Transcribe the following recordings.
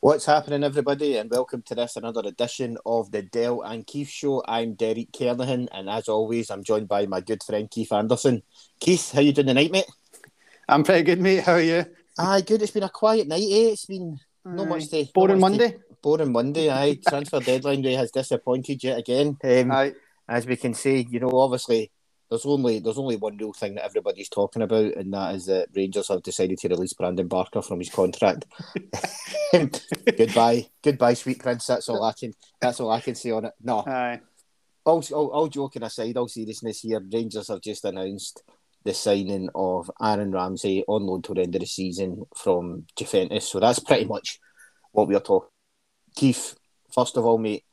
What's happening, everybody, and welcome to this another edition of the Dell and Keith Show. I'm Derek Kernahan, and as always, I'm joined by my good friend Keith Anderson. Keith, how you doing tonight, mate? I'm pretty good, mate. How are you? Aye, good. It's been a quiet night, eh? It's been no much to boring much Monday. To, boring Monday. Aye, transfer deadline day has disappointed yet again. Um, Aye. as we can see, you know, obviously there's only there's only one real thing that everybody's talking about, and that is that Rangers have decided to release Brandon Barker from his contract. goodbye, goodbye, sweet prince. That's all I can. That's all I can say on it. No, Aye. all, all, all joking aside, all seriousness here, Rangers have just announced the signing of Aaron Ramsey on loan to the end of the season from Juventus. So that's pretty much what we are talking. Keith, first of all, mate,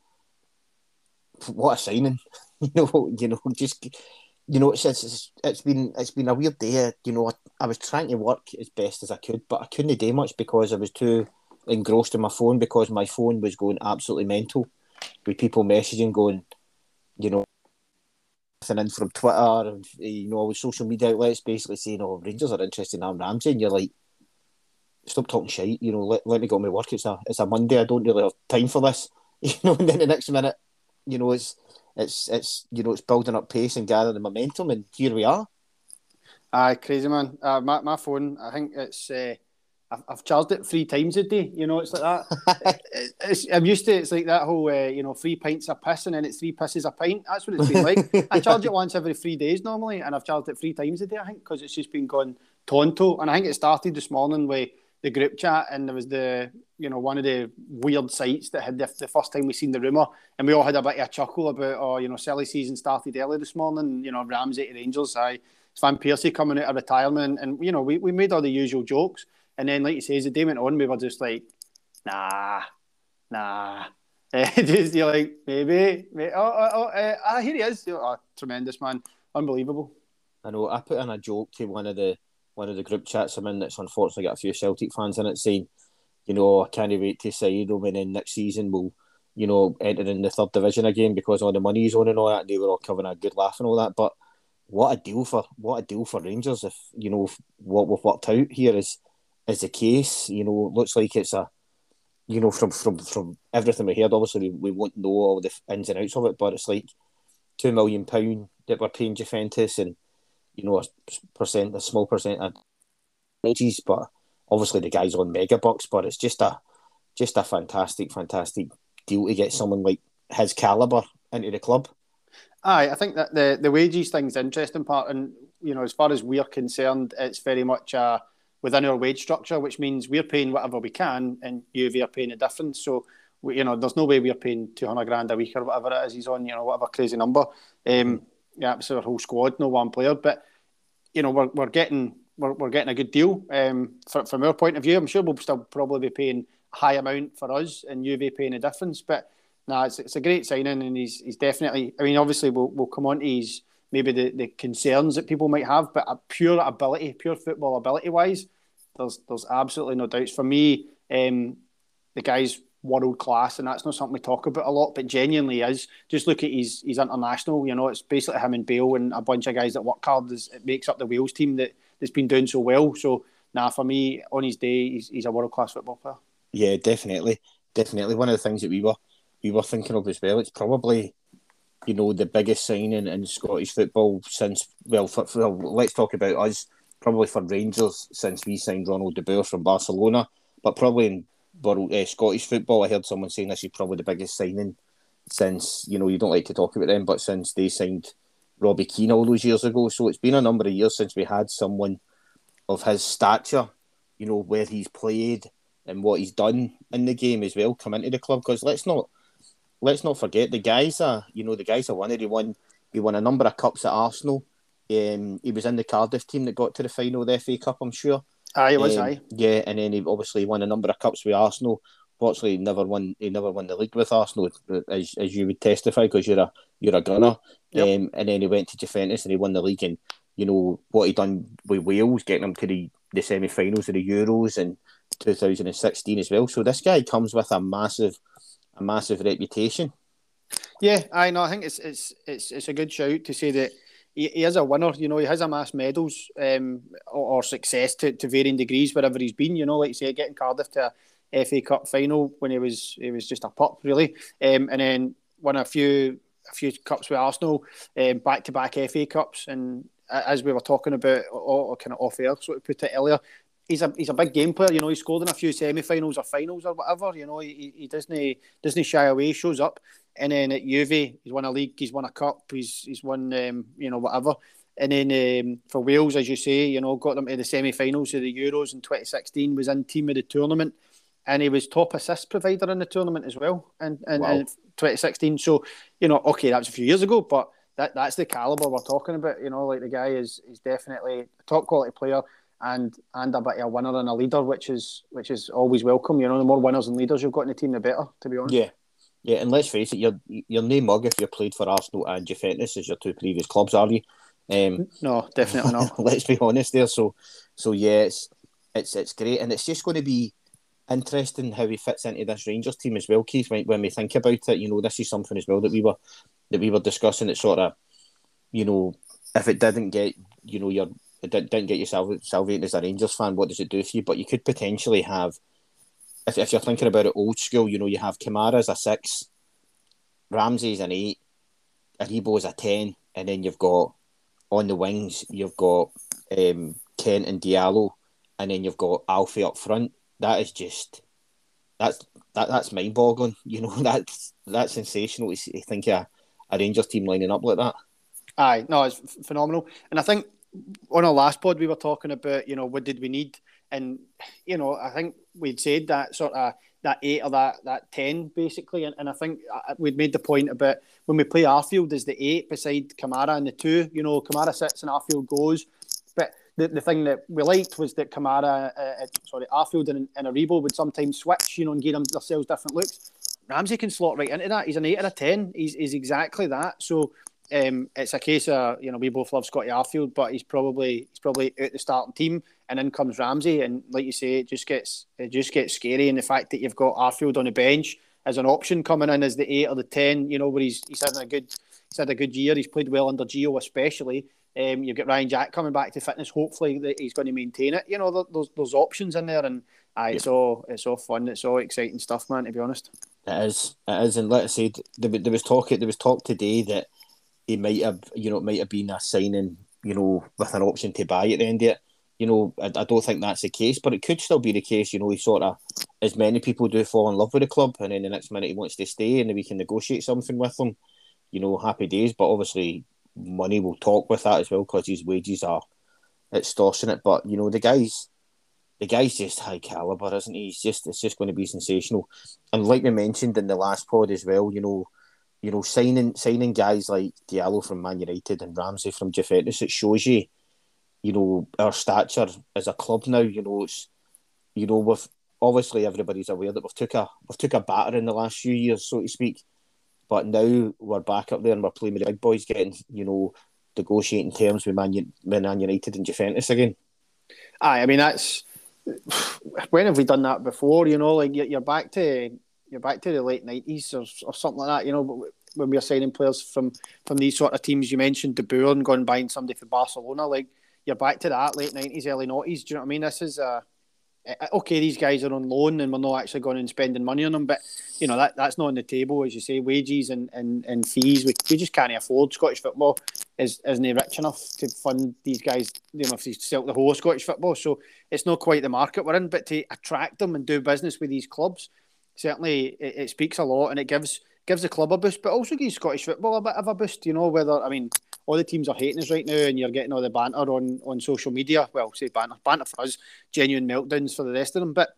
what a signing! you know, you know, just you know, it's, it's it's been it's been a weird day. You know, I, I was trying to work as best as I could, but I couldn't do much because I was too engrossed in my phone because my phone was going absolutely mental with people messaging, going, you know, and in from Twitter and you know all the social media outlets basically saying, "Oh, Rangers are interested in Aaron Ramsey," and you're like, "Stop talking shit." You know, let, let me go on my work. It's a it's a Monday. I don't really have time for this. You know, and then the next minute, you know, it's it's it's you know it's building up pace and gathering momentum, and here we are. Aye, crazy man. Uh, my my phone. I think it's. Uh, I've, I've charged it three times a day. You know, it's like that. it, it's, I'm used to it. It's like that whole, uh, you know, three pints of piss and then it's three pisses a pint. That's what it's been like. I charge it once every three days normally, and I've charged it three times a day. I think because it's just been gone tonto. And I think it started this morning with the group chat, and there was the, you know, one of the weird sites that had the, the first time we seen the rumor, and we all had a bit of a chuckle about, oh, you know, silly season started early this morning. You know, Ramsey to. Aye, it's Van Persie coming out of retirement, and you know, we, we made all the usual jokes. And then, like you say, as the day went on, we were just like, nah, nah. just, you're like, maybe, maybe oh, oh, oh uh, ah, here he is. Oh, tremendous, man. Unbelievable. I know. I put in a joke to one of the one of the group chats I'm in that's unfortunately got a few Celtic fans in it saying, you know, I can't wait to see them and then next season we'll, you know, enter in the third division again because all the money's on and all that. And they were all covering a good laugh and all that. But what a deal for what a deal for Rangers if you know what we've worked out here is is the case. You know, looks like it's a, you know, from from from everything we heard. Obviously, we, we won't know all the ins and outs of it, but it's like two million pound that we're paying Juventus, and you know, a percent, a small percent of wages, but obviously the guy's on mega bucks. But it's just a, just a fantastic, fantastic deal to get someone like his caliber into the club. Aye, I think that the the wages thing's the interesting part, and you know, as far as we're concerned, it's very much a within our wage structure, which means we're paying whatever we can, and are paying a difference. So, you know, there's no way we're paying two hundred grand a week or whatever it is he's on. You know, whatever crazy number. Um, yeah, it's our whole squad, no one player, but you know, we're, we're getting we're, we're getting a good deal um, for, from our point of view. I'm sure we'll still probably be paying a high amount for us, and Juve paying a difference. But no, nah, it's, it's a great signing, and he's he's definitely. I mean, obviously, we'll we'll come on to his maybe the, the concerns that people might have, but a pure ability, pure football ability wise, there's there's absolutely no doubts. For me, um, the guy's world class, and that's not something we talk about a lot, but genuinely is. Just look at his his international. You know, it's basically him and Bale and a bunch of guys that work hard. It makes up the Wales team that that's been doing so well. So, now nah, for me, on his day, he's, he's a world class football player. Yeah, definitely, definitely. One of the things that we were we were thinking of as well. It's probably you know the biggest signing in Scottish football since well, for, for, let's talk about us probably for Rangers since we signed Ronald de Boer from Barcelona, but probably in world, uh, Scottish football, I heard someone saying this is probably the biggest signing since you know you don't like to talk about them, but since they signed Robbie Keane all those years ago. So it's been a number of years since we had someone of his stature, you know, where he's played and what he's done in the game as well come into the club. Because let's not let's not forget the guys are you know the guys are of the one he won a number of cups at Arsenal. Um, he was in the Cardiff team that got to the final of the FA Cup, I'm sure. Aye, it was, um, aye. Yeah, and then he obviously won a number of cups with Arsenal. Fortunately, he never won. He never won the league with Arsenal, as, as you would testify, because you're a you're a gunner. Yep. Um, and then he went to Juventus and he won the league. And you know what he done with Wales, getting them to the, the semi-finals of the Euros in 2016 as well. So this guy comes with a massive, a massive reputation. Yeah, I know. I think it's it's it's it's a good shout to say that he, he is a winner. You know, he has amassed medals um, or, or, success to, to varying degrees wherever he's been. You know, like you say, getting Cardiff to a FA Cup final when he was he was just a pup really, um, and then won a few a few cups with Arsenal, back to back FA Cups, and as we were talking about, or, kind of off air, so to put it earlier, he's a he's a big game player. You know, he scored in a few semi-finals or finals or whatever. You know, he, he doesn't doesn't shy away. Shows up, and then at Juve, he's won a league, he's won a cup, he's he's won um, you know whatever. And then um, for Wales, as you say, you know, got them to the semi-finals of the Euros in 2016. Was in team of the tournament, and he was top assist provider in the tournament as well in, in, wow. in 2016. So, you know, okay, that was a few years ago, but that that's the caliber we're talking about. You know, like the guy is is definitely a top quality player and and a bit of a winner and a leader, which is which is always welcome. You know, the more winners and leaders you've got in the team, the better. To be honest. Yeah, yeah, and let's face it, you're you're no mug if you played for Arsenal and Juventus as your two previous clubs, are you? Um, no, definitely not. let's be honest there. So, so yeah, it's it's it's great, and it's just going to be interesting how he fits into this Rangers team as well, Keith. When, when we think about it, you know, this is something as well that we were that we were discussing. It sort of, you know, if it didn't get, you know, your it didn't get yourself salvated as a Rangers fan, what does it do for you? But you could potentially have, if, if you're thinking about it old school, you know, you have Kamara as a six, Ramsey's an eight, Aribo as a ten, and then you've got on the wings, you've got um, Kent and Diallo, and then you've got Alfie up front. That is just that's that that's mind boggling. You know that's that's sensational to think a, a Rangers team lining up like that. Aye, no, it's phenomenal, and I think on our last pod we were talking about you know what did we need, and you know I think we'd said that sort of that eight or that that ten basically, and, and I think uh, we'd made the point about when we play Arfield as the eight beside Kamara and the two. You know, Kamara sits and Arfield goes, but the, the thing that we liked was that Kamara, uh, uh sorry, Arfield and, and Aribo would sometimes switch, you know, and give themselves different looks. Ramsey can slot right into that. He's an eight or a ten. He's, he's exactly that. So um, it's a case of you know we both love Scotty Arfield, but he's probably he's probably out the starting team, and in comes Ramsey, and like you say, it just gets it just gets scary, and the fact that you've got Arfield on the bench as an option coming in as the eight or the ten, you know, where he's he's had a good he's had a good year, he's played well under Gio especially. Um, you've got Ryan Jack coming back to fitness. Hopefully, that he's going to maintain it. You know, there's there's options in there, and aye, it's all it's all fun. It's all exciting stuff, man. To be honest, it is. It is, and like I said, there, there was talk. There was talk today that he might have, you know, it might have been a signing, you know, with an option to buy at the end of it. You know, I, I don't think that's the case, but it could still be the case. You know, he sort of, as many people do, fall in love with the club, and then the next minute he wants to stay, and we can negotiate something with him. You know, happy days. But obviously, money will talk with that as well because his wages are extortionate. But you know, the guys, the guy's just high caliber, isn't he? He's just, it's just going to be sensational. And like we mentioned in the last pod as well, you know you know, signing signing guys like Diallo from Man United and Ramsey from Juventus, it shows you, you know, our stature as a club now. You know, it's, you know, with obviously everybody's aware that we've took a we've took a batter in the last few years, so to speak, but now we're back up there and we're playing with the big boys, getting you know, negotiating terms with Man, Man United and Juventus again. Aye, I mean that's when have we done that before? You know, like you're back to you're back to the late nineties or, or something like that. You know, when we are signing players from from these sort of teams. You mentioned De Boer and going buying somebody for Barcelona. Like you're back to that late nineties, early noughties. Do you know what I mean? This is uh, okay. These guys are on loan, and we're not actually going and spending money on them. But you know that that's not on the table, as you say. Wages and, and, and fees, we, we just can't afford. Scottish football is isn't rich enough to fund these guys. You know, if they sell the whole Scottish football, so it's not quite the market we're in. But to attract them and do business with these clubs, certainly it, it speaks a lot, and it gives gives the club a boost, but also gives Scottish football a bit of a boost. You know, whether I mean, all the teams are hating us right now, and you're getting all the banter on on social media. Well, say banter, banter for us, genuine meltdowns for the rest of them, but.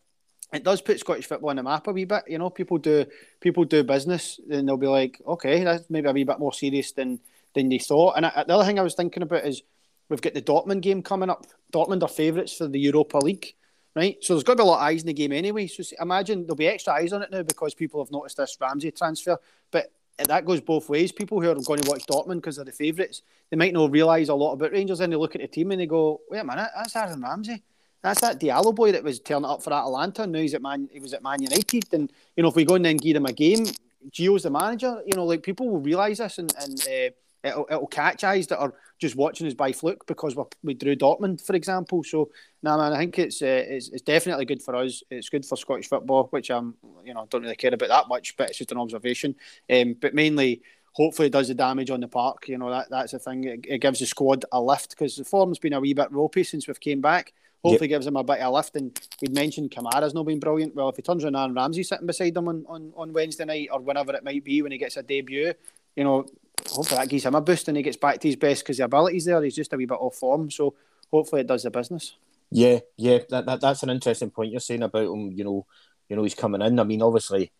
It does put Scottish football on the map a wee bit, you know. People do people do business, and they'll be like, okay, that's maybe a wee bit more serious than than they thought. And I, the other thing I was thinking about is we've got the Dortmund game coming up. Dortmund are favourites for the Europa League right? So there's got to be a lot of eyes in the game anyway. So imagine there'll be extra eyes on it now because people have noticed this Ramsey transfer. But that goes both ways. People who are going to watch Dortmund because they're the favourites, they might not realise a lot about Rangers and they look at the team and they go, wait a minute, that's Aaron Ramsey. That's that Diallo boy that was turning up for Atalanta. Now he's at Man. He was at Man United, and you know if we go and then give him a game, Gio's the manager. You know, like people will realise this, and, and uh, it'll, it'll catch eyes that are just watching us by fluke because we we drew Dortmund, for example. So, no, nah, man, I think it's, uh, it's it's definitely good for us. It's good for Scottish football, which I'm, you know, don't really care about that much, but it's just an observation. Um, but mainly, hopefully, it does the damage on the park. You know, that that's the thing. It, it gives the squad a lift because the form's been a wee bit ropey since we've came back. Hopefully, yep. gives him a bit of a lift. And we'd mentioned Kamara's not been brilliant. Well, if he turns around and Ramsey sitting beside him on, on, on Wednesday night or whenever it might be when he gets a debut, you know, hopefully that gives him a boost and he gets back to his best because the ability's there. He's just a wee bit off form. So hopefully it does the business. Yeah, yeah, that, that that's an interesting point you're saying about him. You know, you know he's coming in. I mean, obviously,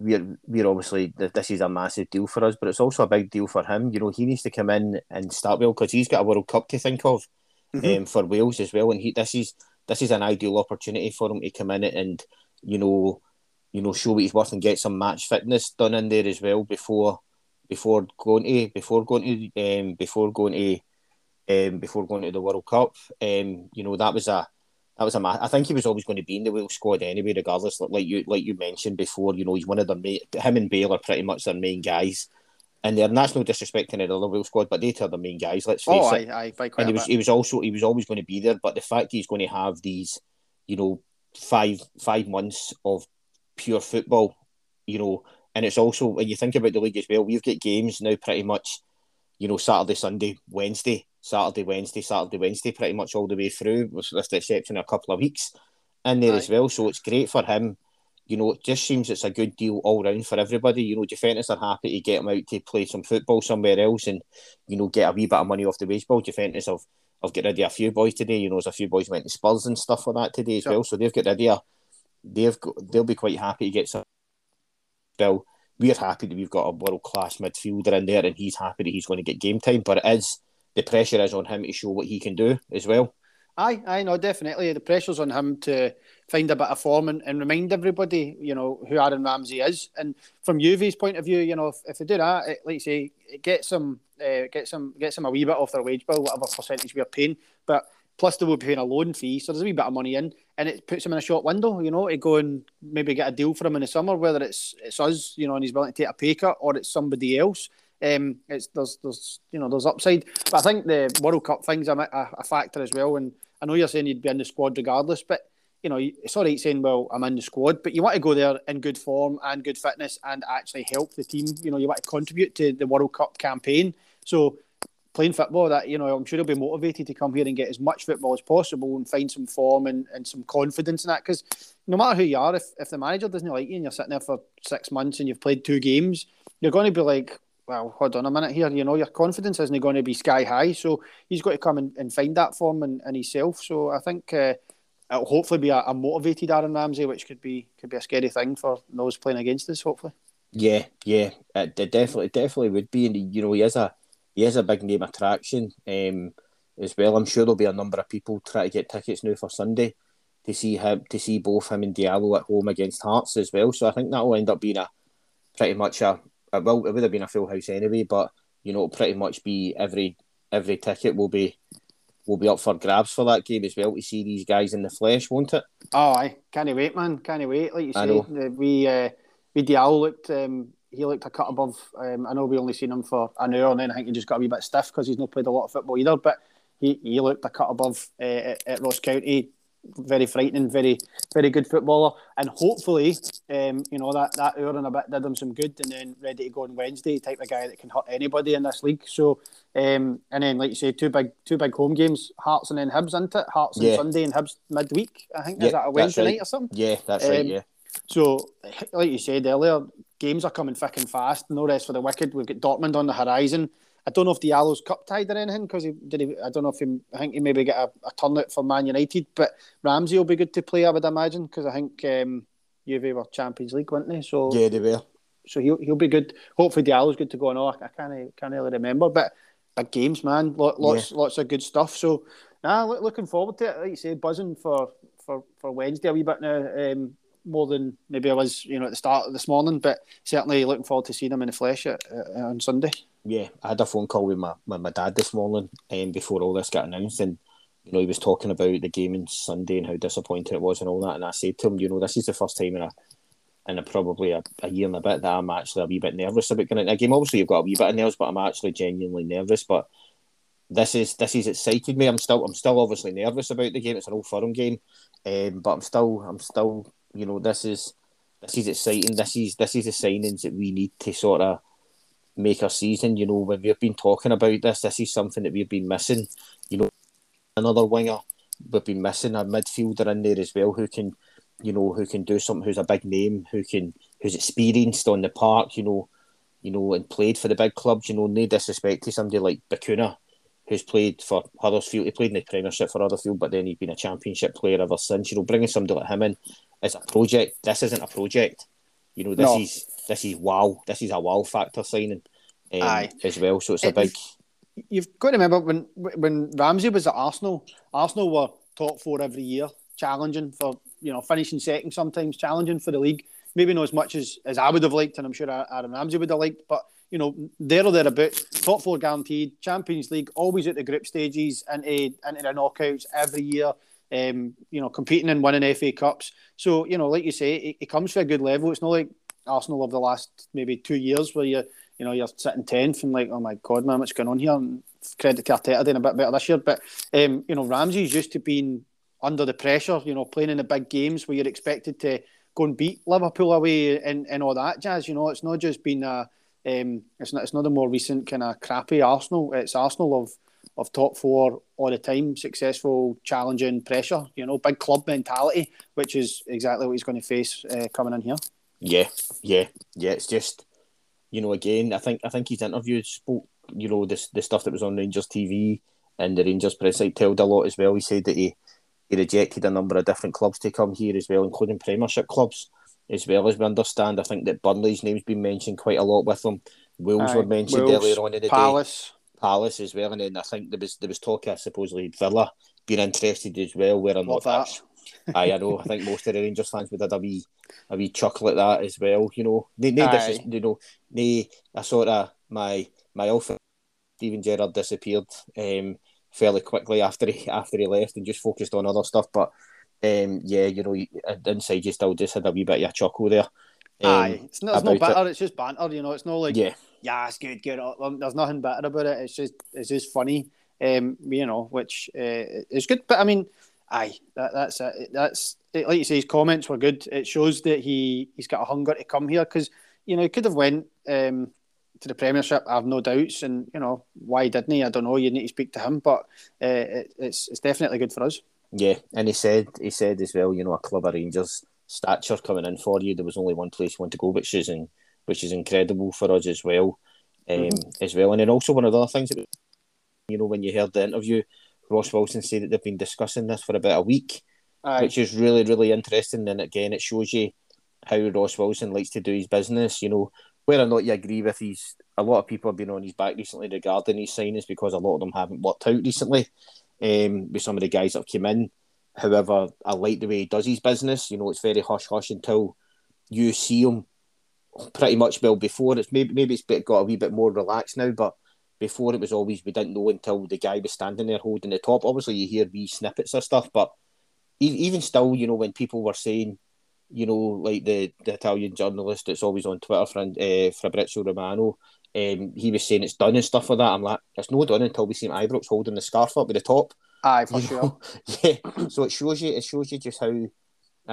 we're we're obviously this is a massive deal for us, but it's also a big deal for him. You know, he needs to come in and start well because he's got a World Cup to think of mm-hmm. um, for Wales as well, and he this is this is an ideal opportunity for him to come in and you know, you know, show what he's worth and get some match fitness done in there as well before before going to before going to um, before going to um, before going to the World Cup. Um, you know, that was a that was a. I think he was always going to be in the Wales squad anyway, regardless. Like you like you mentioned before, you know, he's one of their main. Him and Bale are pretty much their main guys. And they're national disrespecting the other Wales squad, but they are the main guys. Let's face oh, it. Aye, aye, and he was he was also he was always going to be there. But the fact he's going to have these, you know, five five months of pure football, you know, and it's also when you think about the league as well, we've got games now pretty much, you know, Saturday, Sunday, Wednesday, Saturday, Wednesday, Saturday, Wednesday, pretty much all the way through, with the exception of a couple of weeks in there Aye. as well. So it's great for him. You know, it just seems it's a good deal all round for everybody. You know, Juventus are happy to get him out to play some football somewhere else and, you know, get a wee bit of money off the wage bill. Juventus have, have got rid of a few boys today. You know, there's a few boys went to Spurs and stuff like that today as sure. well. So they've got rid of, they've got, they'll be quite happy to get some Bill, we're happy that we've got a world class midfielder in there, and he's happy that he's going to get game time. But it is the pressure is on him to show what he can do as well. Aye, I know definitely the pressure's on him to find a bit of form and, and remind everybody, you know, who Aaron Ramsey is. And from Juve's point of view, you know, if, if they do that, it, like you say, it gets them, uh, gets them, gets them a wee bit off their wage bill, whatever percentage we're paying. But plus they will be paying a loan fee, so there's a wee bit of money in, and it puts him in a short window, you know, to go and maybe get a deal for him in the summer, whether it's it's us, you know, and he's willing to take a pay cut, or it's somebody else. Um, it's there's there's you know there's upside, but I think the World Cup thing's a, a, a factor as well. And I know you're saying you'd be in the squad regardless, but you know, it's all right saying, well, I'm in the squad, but you want to go there in good form and good fitness and actually help the team. You know, you want to contribute to the World Cup campaign. So playing football that you know I'm sure he'll be motivated to come here and get as much football as possible and find some form and, and some confidence in that. Because no matter who you are if, if the manager doesn't like you and you're sitting there for six months and you've played two games you're going to be like well hold on a minute here you know your confidence isn't going to be sky high. So he's got to come and, and find that form and, in himself. So I think uh, it'll hopefully be a, a motivated Aaron Ramsey which could be could be a scary thing for those playing against us hopefully. Yeah yeah. It, it definitely it definitely would be. And you know he is a he is a big name attraction um, as well. I'm sure there'll be a number of people try to get tickets now for Sunday to see him to see both him and Diallo at home against Hearts as well. So I think that will end up being a pretty much a, a well, it would have been a full house anyway, but you know, pretty much be every every ticket will be will be up for grabs for that game as well to see these guys in the flesh, won't it? Oh, I can't wait, man! Can't wait. Like you say, we uh, we Diallo looked um, he looked a cut above. Um, I know we only seen him for an hour, and then I think he just got a wee bit stiff because he's not played a lot of football either. But he, he looked a cut above uh, at, at Ross County. Very frightening, very very good footballer, and hopefully, um, you know that that hour and a bit did him some good, and then ready to go on Wednesday, type of guy that can hurt anybody in this league. So, um, and then like you say, two big two big home games, Hearts and then Hibs, isn't it? Hearts yeah. on Sunday and Hibs midweek. I think yeah, is that a Wednesday right. night or something? Yeah, that's um, right. Yeah. So, like you said earlier, games are coming thick and fast. No rest for the wicked. We've got Dortmund on the horizon. I don't know if Diallo's cup tied or anything because he did. He, I don't know if he. I think he maybe get a, a turn out for Man United, but Ramsey will be good to play. I would imagine because I think um, Juve were Champions League, weren't they? So yeah, they were. So he'll he'll be good. Hopefully Diallo's good to go. No, I, I can't can't really remember, but big games, man. Lots yeah. lots of good stuff. So nah, looking forward to it. Like you say, buzzing for for for Wednesday a wee bit now. Um, more than maybe I was, you know, at the start of this morning. But certainly looking forward to seeing him in the flesh at, uh, on Sunday. Yeah, I had a phone call with my, with my dad this morning, um, before all this got announced, and you know he was talking about the game on Sunday and how disappointed it was and all that. And I said to him, you know, this is the first time in a in a, probably a, a, year and a bit that I'm actually a wee bit nervous about going a game. Obviously, you've got a wee bit of nerves, but I'm actually genuinely nervous. But this is this is excited me. I'm still I'm still obviously nervous about the game. It's an old firm game, um, but I'm still I'm still you know this is this is exciting. This is this is the signings that we need to sort of make our season. You know, when we've been talking about this, this is something that we've been missing. You know, another winger we've been missing a midfielder in there as well who can, you know, who can do something. Who's a big name, who can who's experienced on the park. You know, you know, and played for the big clubs. You know, no disrespect to somebody like Bacuna who's played for Huddersfield. He played in the Premiership for Huddersfield, but then he's been a Championship player ever since. You know, bringing somebody like him in is a project. This isn't a project. You know, this no. is this is wow. This is a wow factor signing um, Aye. as well. So it's it, a big. You've got to remember when when Ramsey was at Arsenal. Arsenal were top four every year, challenging for you know finishing second sometimes, challenging for the league. Maybe not as much as, as I would have liked, and I'm sure Aaron Ramsey would have liked, but you know, there or thereabouts, top four guaranteed, Champions League, always at the group stages, into, into the knockouts every year, um, you know, competing and winning FA Cups. So, you know, like you say, it, it comes to a good level. It's not like Arsenal of the last maybe two years where you you know, you're sitting 10th and like, oh my God, man, what's going on here? And credit to Arteta doing a bit better this year. But, um, you know, Ramsey's used to being under the pressure, you know, playing in the big games where you're expected to go and beat Liverpool away and, and all that jazz. You know, it's not just been a, um, it's not it's not a more recent kind of crappy Arsenal. It's Arsenal of of top four all the time, successful, challenging, pressure. You know, big club mentality, which is exactly what he's going to face uh, coming in here. Yeah, yeah, yeah. It's just you know, again, I think I think his interview spoke. You know, this the stuff that was on Rangers TV and the Rangers press site told a lot as well. He said that he he rejected a number of different clubs to come here as well, including Premiership clubs as well as we understand. I think that Burnley's name's been mentioned quite a lot with them. Wolves Aye, were mentioned Wolves, earlier on in the Palace. day. Palace as well, and then I think there was there was talk of supposedly Villa being interested as well. Where I'm not that. Aye, I know. I think most of the Rangers fans would have a wee a wee chuckle at that as well. You know, they, they this is, you know, they I sort of my my alpha Steven Gerrard disappeared um, fairly quickly after he after he left and just focused on other stuff. But um, yeah, you know, inside you still just had a wee bit of a chuckle there. Um, Aye, it's not, it's no banter. It. It's just banter. You know, it's not like yeah, yeah, it's good, good. There's nothing better about it. It's just it's just funny. Um, you know, which uh, is good. But I mean, aye, that, that's it. That's it, like you say. His comments were good. It shows that he he's got a hunger to come here because you know he could have went um, to the Premiership. I have no doubts, and you know why didn't he? I don't know. You need to speak to him, but uh, it, it's it's definitely good for us. Yeah, and he said he said as well, you know, a club of Rangers stature coming in for you. There was only one place you want to go, which is in, which is incredible for us as well, um, mm-hmm. as well. And then also one of the other things that, you know, when you heard the interview, Ross Wilson said that they've been discussing this for about a week, Aye. which is really really interesting. And again, it shows you how Ross Wilson likes to do his business. You know, whether or not you agree with his, a lot of people have been on his back recently regarding his signings because a lot of them haven't worked out recently um, with some of the guys that have come in. However, I like the way he does his business. You know, it's very hush hush until you see him pretty much well before. It's maybe maybe it's got a wee bit more relaxed now, but before it was always we didn't know until the guy was standing there holding the top. Obviously, you hear wee snippets of stuff, but even still, you know, when people were saying, you know, like the, the Italian journalist that's always on Twitter, friend uh, Fabrizio Romano, um, he was saying it's done and stuff like that. I'm like, it's no done until we see Ibrox holding the scarf up with the top. Aye, for you sure. yeah. So it shows you, it shows you just how, and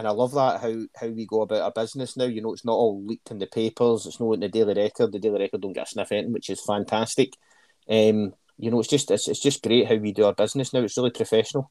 I love that how how we go about our business now. You know, it's not all leaked in the papers. It's not in the Daily Record. The Daily Record don't get a sniff which is fantastic. Um, you know, it's just it's, it's just great how we do our business now. It's really professional.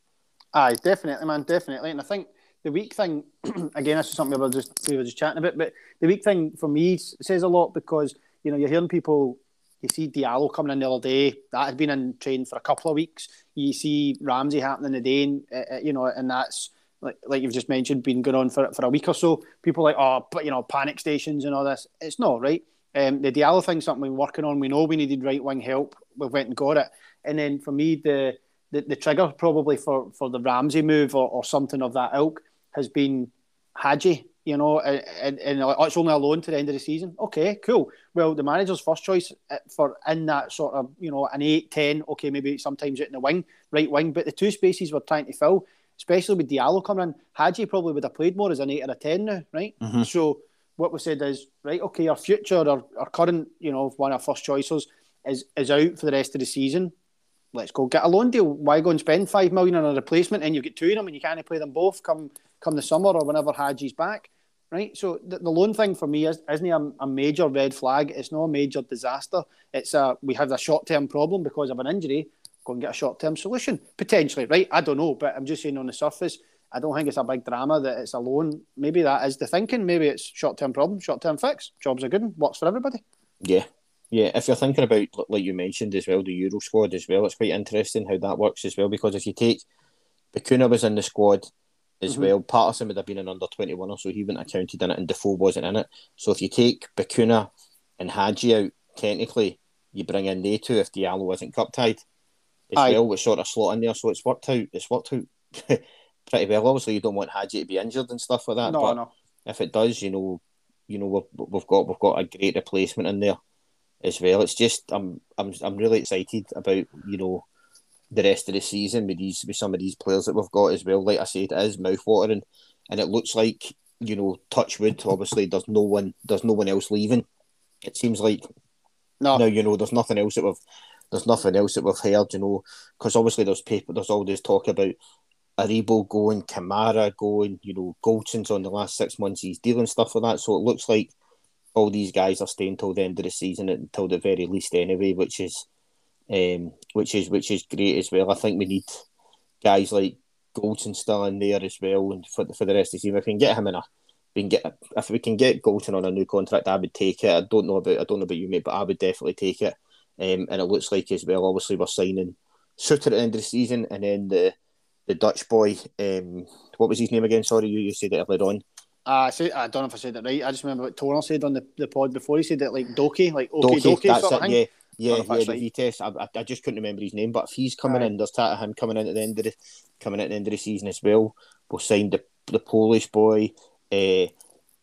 Aye, definitely, man, definitely. And I think the weak thing, again, this is something we were just we were just chatting about. But the weak thing for me says a lot because you know, you're hearing people. You see Diallo coming in the other day. That had been in training for a couple of weeks. You see Ramsey happening today, uh, you know, and that's like like you've just mentioned, been going on for for a week or so. People like, oh, but you know, panic stations and all this. It's not right. Um, the Diallo thing's something we're working on. We know we needed right wing help. We went and got it. And then for me, the the, the trigger probably for, for the Ramsey move or, or something of that ilk has been Hagi you know, and, and it's only a loan to the end of the season. Okay, cool. Well, the manager's first choice uh, for in that sort of, you know, an 8, 10, okay, maybe sometimes out in the wing, right wing, but the two spaces we're trying to fill, especially with Diallo coming in, Hagi probably would have played more as an 8 or a 10 now, right? Mm-hmm. So what we said is right. Okay, our future, our, our current, you know, one of our first choices is is out for the rest of the season. Let's go get a loan deal. Why go and spend five million on a replacement and you get two of them and you can't play them both come come the summer or whenever Hagi's back, right? So the, the loan thing for me is isn't a, a major red flag. It's not a major disaster. It's a we have a short term problem because of an injury. Go and get a short term solution potentially, right? I don't know, but I'm just saying on the surface I don't think it's a big drama that it's a loan. Maybe that is the thinking. Maybe it's short term problem, short term fix. Jobs are good, and works for everybody. Yeah, yeah. If you're thinking about like you mentioned as well, the Euro squad as well, it's quite interesting how that works as well. Because if you take Bacuna was in the squad as mm-hmm. well, Patterson would have been an under twenty one or so. He wouldn't have counted in it, and Defoe wasn't in it. So if you take Bacuna and Hagi out, technically you bring in they two if Diallo isn't cup tied as Aye. well, which sort of slot in there. So it's worked out. It's worked out. pretty well. Obviously, you don't want Hagi to be injured and stuff like that. No, but no. If it does, you know, you know we've, we've got we've got a great replacement in there as well. It's just I'm I'm I'm really excited about you know the rest of the season with these with some of these players that we've got as well. Like I said, it is mouthwatering, and it looks like you know Touchwood. Obviously, there's no one there's no one else leaving. It seems like no. now you know there's nothing else that we've there's nothing else that we've heard. You know, because obviously there's paper there's all this talk about Aribo going, Kamara going, you know, Goldson's on the last six months he's dealing stuff like that. So it looks like all these guys are staying till the end of the season until the very least anyway, which is um, which is which is great as well. I think we need guys like Goldson still in there as well, and for the, for the rest of the season, if we can get him in a, we can get if we can get Goldson on a new contract, I would take it. I don't know about I don't know about you, mate, but I would definitely take it. Um, and it looks like as well. Obviously, we're signing Souttar at the end of the season, and then the the Dutch boy. Um, what was his name again? Sorry, you, you said it earlier on. Uh, I, say, I don't know if I said it right. I just remember what Toner said on the, the pod before. He said it like Doki, like okay, Doki, Doki it, yeah. Yeah, yeah, the right. Vitesse. I, I, just couldn't remember his name, but if he's coming in, there's talk of him coming in at the end of the coming at the end of the season as well. We'll sign the the Polish boy, uh,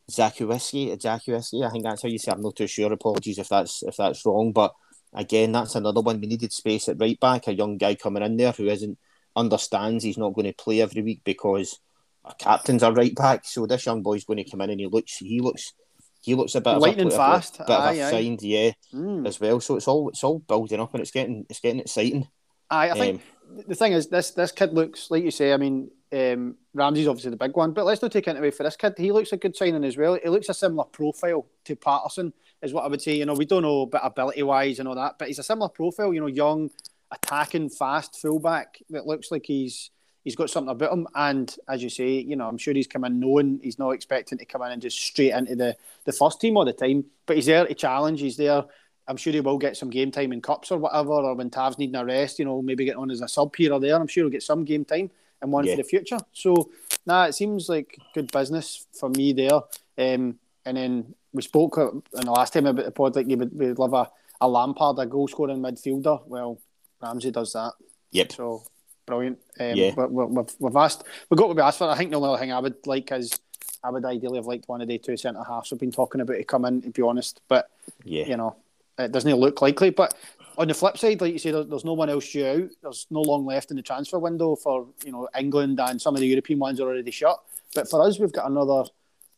Zakuiski, Zakuiski. I think that's how you say. I'm not too sure. Apologies if that's if that's wrong, but again, that's another one. We needed space at right back, a young guy coming in there who isn't understands he's not going to play every week because our captains are right back. So this young boy's going to come in and he looks he looks he looks a bit lightning of a, fast, bit aye, of a find, yeah, mm. as well. So it's all it's all building up and it's getting it's getting exciting. Aye, I think um, the thing is this this kid looks like you say. I mean, um, Ramsey's obviously the big one, but let's not take it away for this kid. He looks a good signing as well. He looks a similar profile to Patterson, is what I would say. You know, we don't know about ability wise and all that, but he's a similar profile. You know, young, attacking, fast fullback that looks like he's he's got something about him. And as you say, you know, I'm sure he's come in knowing he's not expecting to come in and just straight into the, the first team all the time. But he's there to challenge. He's there. I'm sure he will get some game time in cups or whatever, or when Tav's needing a rest, you know, maybe get on as a sub here or there. I'm sure he'll get some game time and one yeah. for the future. So, nah, it seems like good business for me there. Um, and then we spoke in the last time about the pod, like you would, we'd love a, a Lampard, a goal scoring midfielder. Well, Ramsey does that. Yep. So brilliant. Um, yeah. we have we've asked, we've got what we asked for. I think the only thing I would like is I would ideally have liked one of the two centre halves we've been talking about to come in, to be honest. But, yeah. you know, it doesn't look likely. But on the flip side, like you say, there's no one else due out. There's no long left in the transfer window for, you know, England and some of the European ones are already shut. But for us, we've got another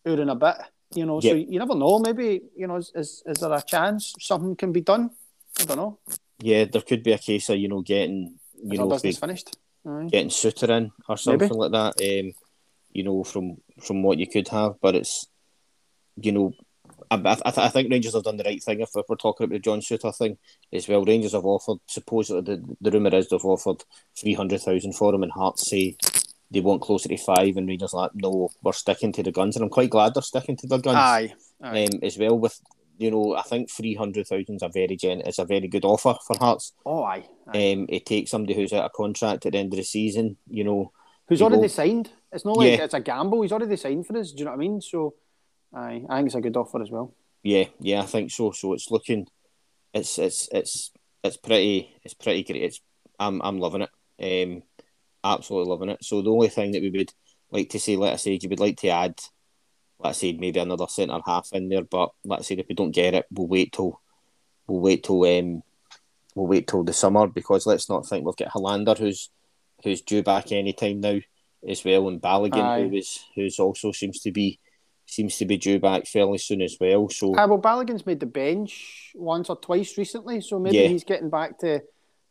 hour and a bit, you know, yep. so you never know. Maybe, you know, is, is, is there a chance something can be done? I don't know yeah, there could be a case of you know getting you know business finished, getting Souttar in or something Maybe. like that. Um, you know, from from what you could have, but it's you know. I, I, I think Rangers have done the right thing if we're talking about the John Souttar thing as well. Rangers have offered, supposedly, the, the rumour is they've offered 300,000 for him, and Hearts say they want closer to five, and Rangers like, no, we're sticking to the guns. And I'm quite glad they're sticking to their guns aye, aye. Um, as well, with you know, I think three hundred thousand is a very gen is a very good offer for Hearts. Oh, aye. aye. Um, it takes somebody who's out of contract at the end of the season. You know, who's already go, signed. It's not like yeah. it's a gamble. He's already signed for us. Do you know what I mean? So, aye, I think it's a good offer as well. Yeah, yeah, I think so. So it's looking, it's it's it's it's pretty it's pretty great. It's I'm I'm loving it. Um, absolutely loving it. So the only thing that we would like to say, let us say, you would like to add let's say maybe another centre half in there. But let's say if we don't get it, we'll wait till we'll wait till um, we'll wait till the summer because let's not think we've got Helander who's who's due back any time now as well, and Balogun who is who's also seems to be seems to be due back fairly soon as well. So, uh, well, Balogun's made the bench once or twice recently, so maybe Yeah. he's getting back to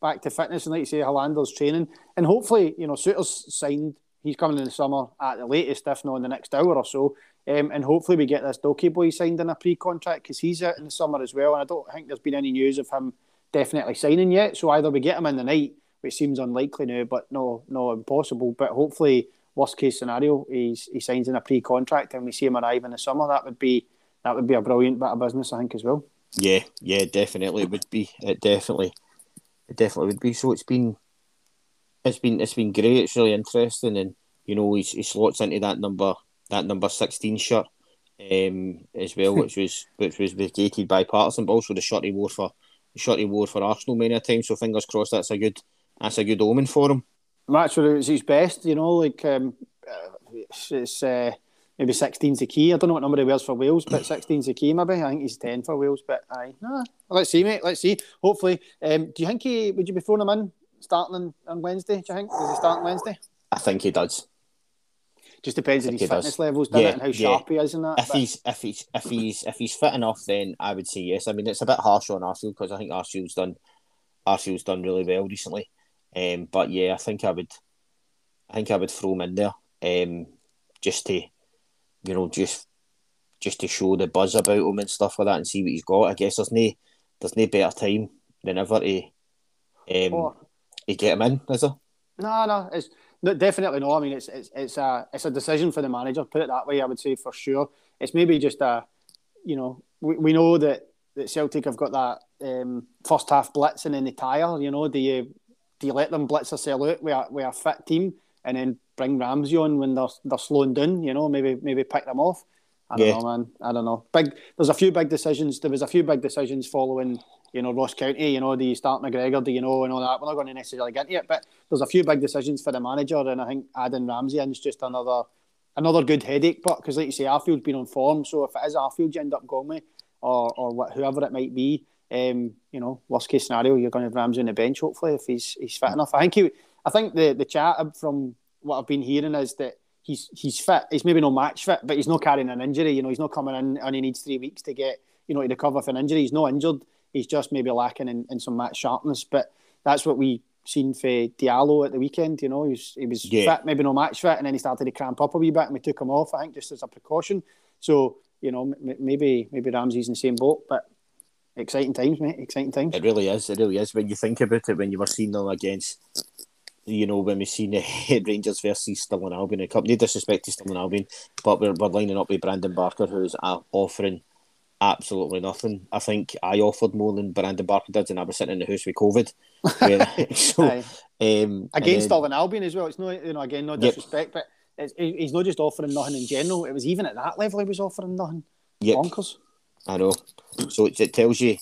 back to fitness. And like you say, Helander's training, and hopefully, you know, Souttar's signed. He's coming in the summer at the latest, if not in the next hour or so. Um, and hopefully, we get this Doekhi boy signed in a pre-contract because he's out in the summer as well. And I don't think there's been any news of him definitely signing yet. So either we get him in the night, which seems unlikely now, but no, no impossible. But hopefully, worst case scenario, he's he signs in a pre-contract and we see him arrive in the summer. That would be that would be a brilliant bit of business, I think, as well. yeah, yeah, definitely it would be. It definitely, it definitely would be. So it's been, it's been, it's been great. It's really interesting, and you know, he, he slots into that number, that number sixteen shirt, um, as well, which was which was vacated by Patterson, but also the shirt he wore for the shirt he wore for Arsenal many a time. So fingers crossed, that's a good, that's a good omen for him. Match where it was his best, you know, like um, uh, it's, it's uh, maybe 16's the key. I don't know what number he wears for Wales, but 16's the key maybe. I think he's 10 for Wales, but aye. Nah, let's see, mate. Let's see. Hopefully. Um, do you think he, would you be throwing him in starting on, on Wednesday? Do you think? Does he start on Wednesday? I think he does. Just depends on his he does. fitness levels, doesn't Yeah, it? And how yeah. sharp he is and that. If but- he's if he's if he's if he's fit enough, then I would say yes. I mean, it's a bit harsh on Arfield because I think Arfield's done Arfield's done really well recently. Um, but yeah, I think I would, I think I would throw him in there, um, just to, you know, just just to show the buzz about him and stuff like that, and see what he's got. I guess there's no there's no better time than ever to, um, Oh. to get him in, is there? No, no, it's no, definitely no. I mean, it's it's it's a it's a decision for the manager. Put it that way, I would say for sure. It's maybe just a, you know, we, we know that, that Celtic have got that um, first half blitz and then they tire. You know, do you do you let them blitz or sell out with a, with a fit team and then bring Ramsey on when they're they're slowing down? You know, maybe maybe pick them off. I don't Yeah. know, man. I don't know. Big. There's a few big decisions. There was a few big decisions following, you know, Ross County. You know, do you start McGregor? Do you know and all that? We're not going to necessarily get into it, but there's a few big decisions for the manager, and I think adding Ramsey in is just another another good headache. But because, like you say, Arfield's been on form, so if it is Arfield you end up going with, or or whoever it might be, um, you know, worst case scenario, you're going to have Ramsey on the bench. Hopefully, if he's he's fit enough. I think he. I think the the chat from what I've been hearing is that he's he's fit. He's maybe no match fit, but he's not carrying an injury. You know, he's not coming in and he needs three weeks to get you know to recover from an injury. He's not injured. He's just maybe lacking in, in some match sharpness. But that's what we seen for Diallo at the weekend. You know, he was he was Yeah. fit, maybe no match fit, and then he started to cramp up a wee bit, and we took him off. I think just as a precaution. So you know, m- maybe maybe Ramsey's in the same boat, but exciting times, mate. Exciting times. It really is. It really is. When you think about it, when you were seeing them against, you know, when we seen the Rangers versus Stirling Albion, a cup. No disrespect to Stirling Albion, but we're, we're lining up with Brandon Barker, who's uh, offering absolutely nothing. I think I offered more than Brandon Barker did, and I was sitting in the house with COVID. Yeah. so, um, against then- Stirling Albion as well. It's no, you know, again, no Yep. disrespect, but it's, he's not just offering nothing in general. It was even at that level he was offering nothing. Yep. Bonkers. I know. So it, it tells you,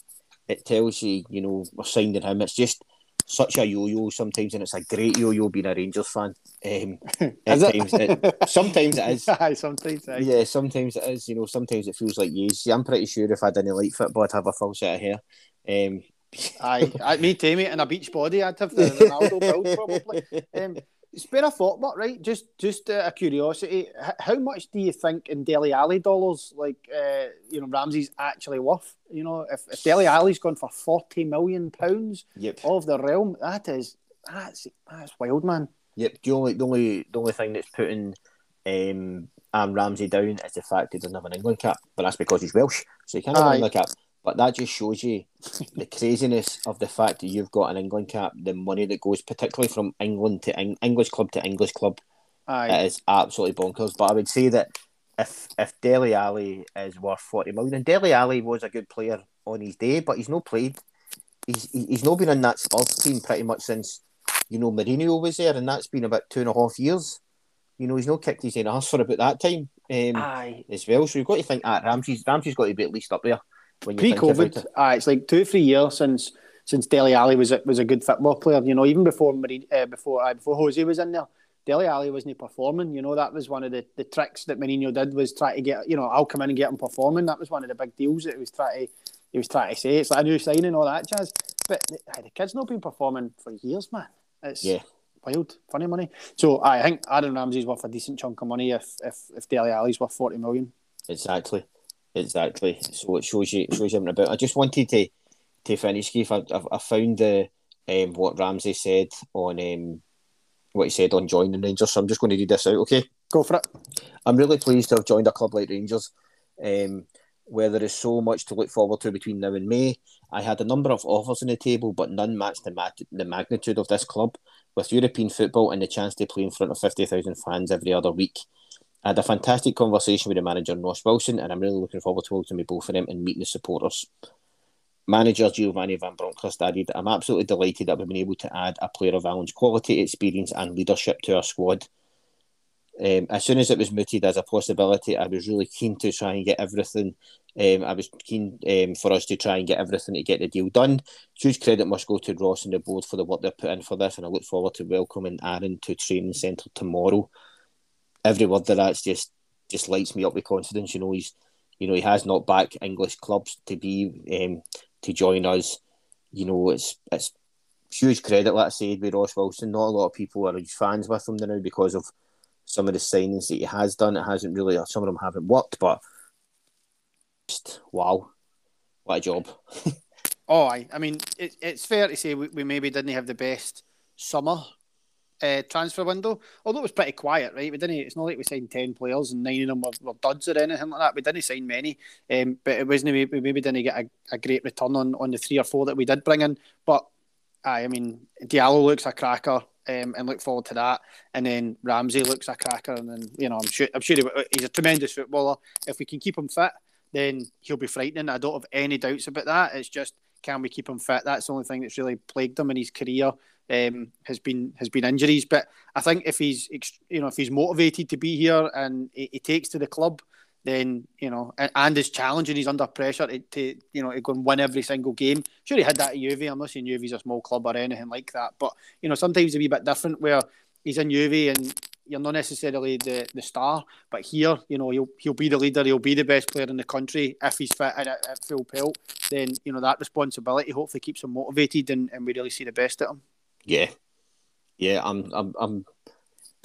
it tells you, you know, we're signing him. It's just such a yo-yo sometimes, and it's a great yo-yo being a Rangers fan. Um, Is it? times, it, sometimes it is. Aye, sometimes. Aye. Yeah, sometimes it is. You know, sometimes it feels like yes. I'm pretty sure if I didn't like football, I'd have a full set of hair. Um, Aye, aye, me too, mate. And a beach body, I'd have the Ronaldo build probably. Um, spare a thought, but right, just just uh, a curiosity. H- how much do you think in Dele Alli dollars, like uh, you know, Ramsey's actually worth? You know, if, if Dele Alli's gone for forty million pounds yep, of the realm, that is that's that's wild, man. yep. The only, the only, the only thing that's putting um, Aaron Ramsey down is the fact he doesn't have an England cap, but that's because he's Welsh, so he can't have an England cap. But that just shows you the craziness of the fact that you've got an England cap, the money that goes, particularly from England to Eng- English club to English club. Aye. It is absolutely bonkers. But I would say that if if Dele Alli is worth forty million, and Dele Alli was a good player on his day, but he's not played. He's he- he's not been in that Spurs team pretty much since you know Mourinho was there, and that's been about two and a half years. You know, he's not kicked his own arse for about that time um, Aye. as well. So you've got to think that Ramsey's Ramsey's got to be at least up there when you think about Pre-COVID, aye, it's like two or three years since since Dele Alli was a, was a good football player. You know, even before Marie, uh, before uh, before Jose was in there, Dele Alli wasn't performing. You know, that was one of the, the tricks that Mourinho did was try to get you know I'll come in and get him performing. That was one of the big deals that he was trying to he was trying to say. It's like a new signing, and all that jazz. But aye, the kid's not been performing for years, man. It's Yeah. wild, funny money. So I think Aaron Ramsey's worth a decent chunk of money if if if Dele Alli's worth forty million. Exactly, exactly. So it shows you it shows you about. I just wanted to to finish, Keith. I, I, I found the um, what Ramsey said on um, what he said on joining Rangers. So I'm just going to read this out. Okay, go for it. I'm really pleased to have joined a club like Rangers. Um, where there is so much to look forward to between now and May. I had a number of offers on the table, but none matched the, ma- the magnitude of this club. With European football and the chance to play in front of 50,000 fans every other week. I had a fantastic conversation with the manager, Ross Wilson, and I'm really looking forward to welcoming both of them and meeting the supporters. Manager Giovanni Van Bronckhorst added, I'm absolutely delighted that we've been able to add a player of Aaron's quality, experience, and leadership to our squad. Um, as soon as it was mooted as a possibility, I was really keen to try and get everything. Um, I was keen um, for us to try and get everything to get the deal done. Huge credit must go to Ross and the board for the work they've put in for this, and I look forward to welcoming Aaron to training centre tomorrow. Every word of that's just just lights me up with confidence. You know, he's you know he has not back English clubs to be um, to join us. You know, it's it's huge credit, like I said, with Ross Wilson. Not a lot of people are fans with him now because of some of the signings that he has done. It hasn't really, some of them haven't worked, but just wow, what a job. oh, I, I mean, it, it's fair to say we, we maybe didn't have the best summer uh, transfer window, although it was pretty quiet, right? We didn't. It's not like we signed ten players and nine of them were, were duds or anything like that. We didn't sign many, um, but it wasn't. We maybe didn't get a, a great return on on the three or four that we did bring in. But I I mean, Diallo looks a cracker um, and look forward to that. And then Ramsey looks a cracker, and then you know I'm sure I'm sure he's a tremendous footballer. If we can keep him fit, then he'll be frightening. I don't have any doubts about that. It's just can we keep him fit? That's the only thing that's really plagued him in his career. Um, has been has been injuries, but I think if he's you know if he's motivated to be here and he, he takes to the club, then you know, and, and is challenging. He's under pressure to, to, you know to go and win every single game. Sure, he had that at Juve. I'm not saying Juve's a small club or anything like that, but you know, sometimes a wee bit different where he's in Juve and you're not necessarily the, the star, but here, you know, he'll he'll be the leader. He'll be the best player in the country if he's fit and at, full pelt. Then you know that responsibility hopefully keeps him motivated and, and we really see the best at him. Yeah, yeah. I'm I'm I'm,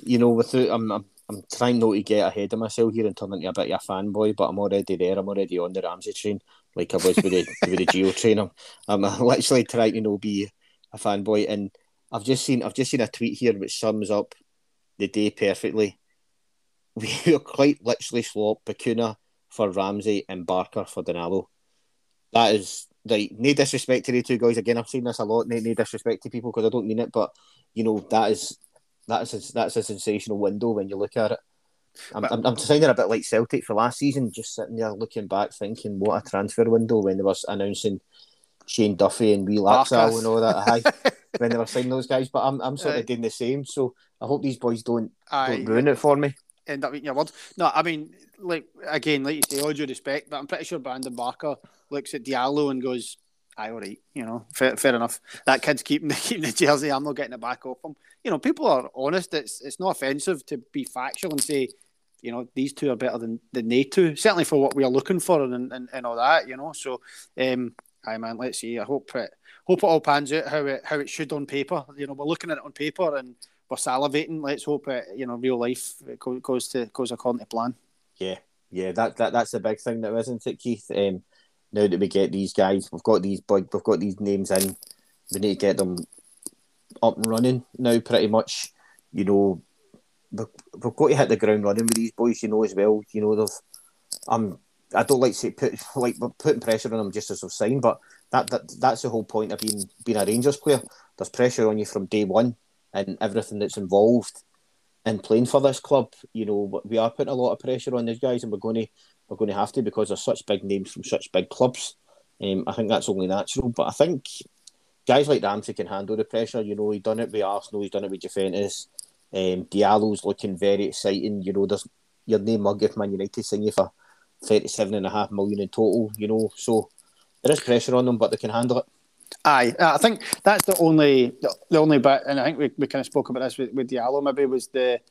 you know, without I'm, I'm I'm trying not to get ahead of myself here and turn into a bit of a fanboy, but I'm already there. I'm already on the Ramsey train, like I was with the with the Gio train. I'm, I'm literally trying to you know be a fanboy, and I've just seen I've just seen a tweet here which sums up the day perfectly. We are quite literally swap Bacuna for Ramsey and Barker for Diallo. That is like no disrespect to the two guys. Again, I've seen this a lot. No, no disrespect to people because I don't mean it, but you know that is that's a, that's a sensational window when you look at it. I'm, but, I'm, I'm sounding a bit like Celtic for last season, just sitting there looking back, thinking what a transfer window when they were announcing Shane Duffy and Wee Laxalt and all that. Aye, when they were signing those guys, but I'm I'm sort of doing the same. So I hope these boys don't Aye. don't ruin it for me. End up eating your words. No, I mean, like again, like you say, all due respect, but I'm pretty sure Brandon Barker looks at Diallo and goes, "Aye, all right, you know, fair, fair enough. That kid's keeping the keeping the jersey. I'm not getting it back off him." you know, people are honest. It's it's not offensive to be factual and say, you know, these two are better than, than they two. Certainly for what we are looking for and, and, and all that, you know. So, um, I man, let's see. I hope it hope it all pans out how it how it should on paper. You know, we're looking at it on paper and we're salivating. Let's hope it, you know, real life goes to goes according to plan. Yeah, yeah, that, that that's the big thing, though, isn't it, Keith? Um, now that we get these guys, we've got these big, we've got these names in. We need to get them up and running now, pretty much. You know, we've, we've got to hit the ground running with these boys, you know, as well. You know, they've. Um, I don't like to say put like putting pressure on them just as they've signed, but that, that that's the whole point of being being a Rangers player. There's pressure on you from day one, and everything that's involved in playing for this club. You know, we are putting a lot of pressure on these guys, and we're going to we're going to have to because they're such big names from such big clubs. Um, I think that's only natural, but I think guys like Ramsey can handle the pressure. You know, he's done it with Arsenal, he's done it with Juventus. Um, Diallo's looking very exciting. You know, there's your name mug if Man United sign you for thirty-seven and a half million in total. You know, so there is pressure on them, but they can handle it. Aye, I think that's the only the only bit, and I think we, we kind of spoke about this with, with Diallo. Maybe was the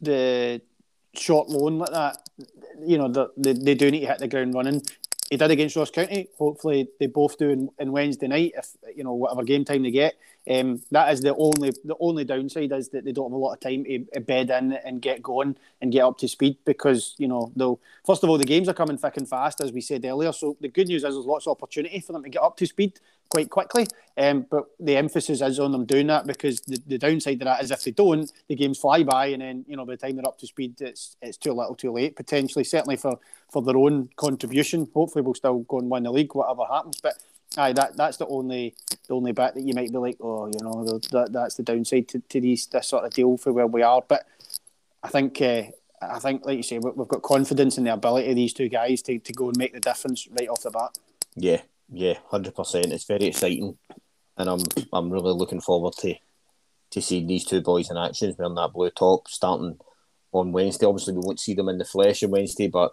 the short loan like that. You know, the, they they do need to hit the ground running he did against Ross County. Hopefully, they both do in, in Wednesday night. If you know whatever game time they get, um, that is the only the only downside is that they don't have a lot of time to bed in and get going and get up to speed because you know they'll first of all the games are coming thick and fast as we said earlier. So the good news is there's lots of opportunity for them to get up to speed quite quickly. Um, but the emphasis is on them doing that because the, the downside of that is if they don't, the games fly by, and then you know by the time they're up to speed, it's it's too little, too late potentially. Certainly for for their own contribution. Hopefully, we'll still go and win the league, whatever happens. But aye, that that's the only the only bit that you might be like, oh, you know, that that's the downside to, to these this sort of deal for where we are. But I think. Uh, I think, like you say, we've got confidence in the ability of these two guys to, to go and make the difference right off the bat. Yeah, yeah, hundred percent. It's very exciting, and I'm I'm really looking forward to to seeing these two boys in action wearing that blue top starting on Wednesday. Obviously, we won't see them in the flesh on Wednesday, but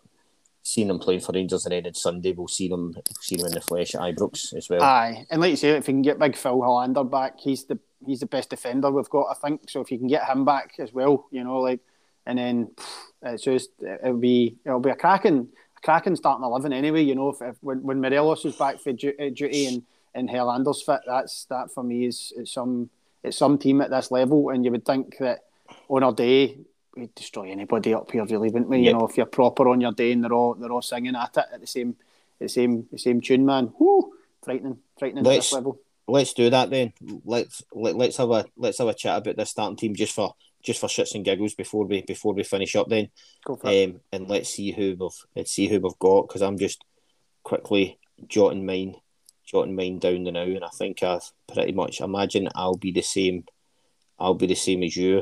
seeing them playing for Rangers and on Sunday, we'll see them see them in the flesh at Ibrox as well. Aye, and like you say, if you can get Big Phil Helander back, he's the he's the best defender we've got, I think. So if you can get him back as well, you know, like, and then it's just it'll be it'll be a cracking cracking starting eleven anyway. You know, if, if when, when Morelos is back for uh, duty and and Helander's fit, that's that for me is it's some it's some team at this level, and you would think that on our day we'd destroy anybody up here, really, wouldn't we? Yep. You know, if you're proper on your day and they're all they're all singing at it at the same the same the same tune, man. Whoo, frightening, frightening let's, at this level. Let's do that then. Let's let, let's have a let's have a chat about this starting team just for just for shits and giggles before we before we finish up then. Um, and let's see who we've let's see who we've got because I'm just quickly jotting mine jotting mine down the now, and I think I've pretty much imagine I'll be the same. I'll be the same as you,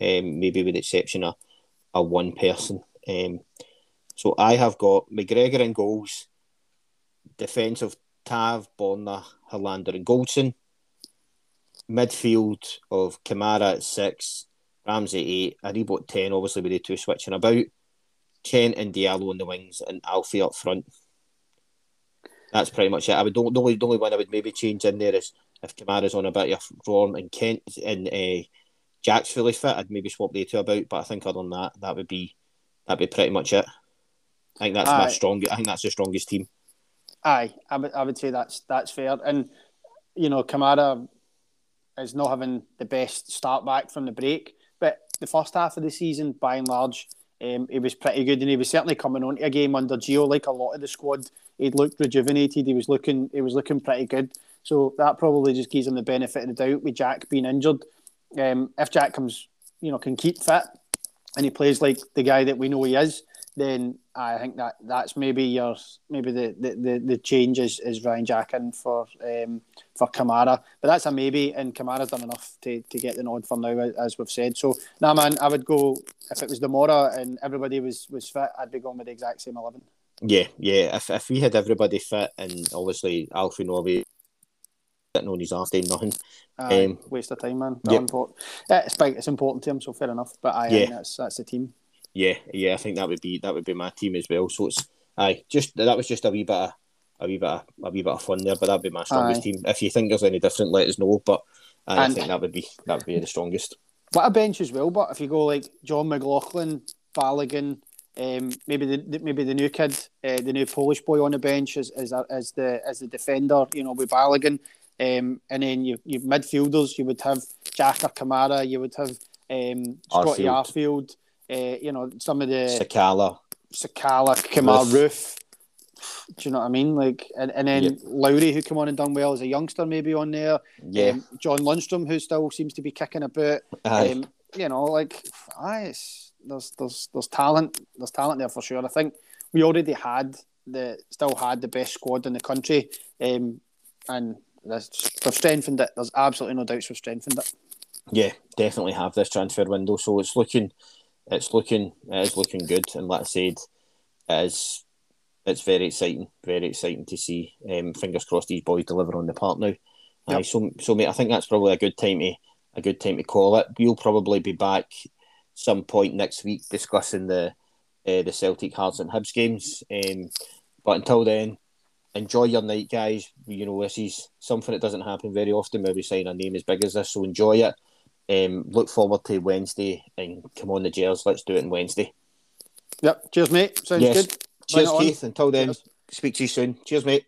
um, maybe with the exception of, a one person. Um, so I have got McGregor in goals, defence of Tav, Borna, Helander, and Goldson. Midfield of Kamara at six, Ramsey eight, Aribo ten, obviously with the two switching about. Kent and Diallo on the wings, and Alfie up front. That's pretty much it. I would the only the only one I would maybe change in there is if Kamara's on a bit of form and Kent and uh, Jack's fully fit, I'd maybe swap the two about. But I think other than that, that would be that'd be pretty much it. I think that's Aye. my strongest. I think that's the strongest team. Aye, I would I would say that's that's fair. And you know, Kamara is not having the best start back from the break. But the first half of the season, by and large, um, he was pretty good, and he was certainly coming on a game under Gio, like a lot of the squad. He looked rejuvenated. He was looking, he was looking pretty good. So that probably just gives him the benefit of the doubt with Jack being injured. Um, if Jack comes, you know, can keep fit, and he plays like the guy that we know he is, then I think that that's maybe your maybe the the, the, the change is, is Ryan Jack in for um, for Kamara, but that's a maybe, and Kamara's done enough to, to get the nod for now, as we've said. So, nah, man, I would go if it was Demora and everybody was was fit, I'd be going with the exact same eleven. Yeah, yeah. If if we had everybody fit and obviously Alfie Norway sitting on his arse doing nothing. Um, waste of time, man. Yep. Important. It's big. It's important to him, so fair enough. But I, yeah. that's that's the team. Yeah, yeah, I think that would be that would be my team as well. So it's aye, just that was just a wee bit of a wee bit of, a wee bit of fun there, but that'd be my strongest aye. team. If you think there's any different, let us know. But I think that would be that would be the strongest. What a bench as well, but if you go like Jon McLaughlin, Balogun, um, maybe the maybe the new kid, uh, the new Polish boy on the bench as as, as the as the defender, you know, with Balogun, um, and then you you midfielders, you would have Jack or Kamara, you would have um, Scotty Arfield. Arfield uh, you know, some of the Sakala, Sakala, Kemar Roofe. Roofe. Do you know what I mean? Like, and, and then yep. Lowry, who come on and done well as a youngster, maybe on there. Yeah. Um, John Lundstram, who still seems to be kicking a bit. Um, you know, like, aye, there's there's there's talent. There's talent there for sure. I think we already had the still had the best squad in the country, um, and we've strengthened it. There's absolutely no doubts we've strengthened it. Yeah, definitely have this transfer window. So it's looking it's looking it is looking good, and like I said, it is it's very exciting, very exciting to see. Um, fingers crossed these boys deliver on the part now. Yep. Uh, so, so mate, I think that's probably a good time to a good time to call it. We'll probably be back some point next week discussing the uh, the Celtic Hearts and Hibs games. Um, but until then, enjoy your night, guys. You know, this is something that doesn't happen very often we sign a name as big as this, so enjoy it. Um, look forward to Wednesday and come on the Gers. Let's do it on Wednesday. Yep. Cheers, mate. Sounds yes. good. Cheers, Keith. Until then. Cheers. Speak to you soon. Cheers, mate.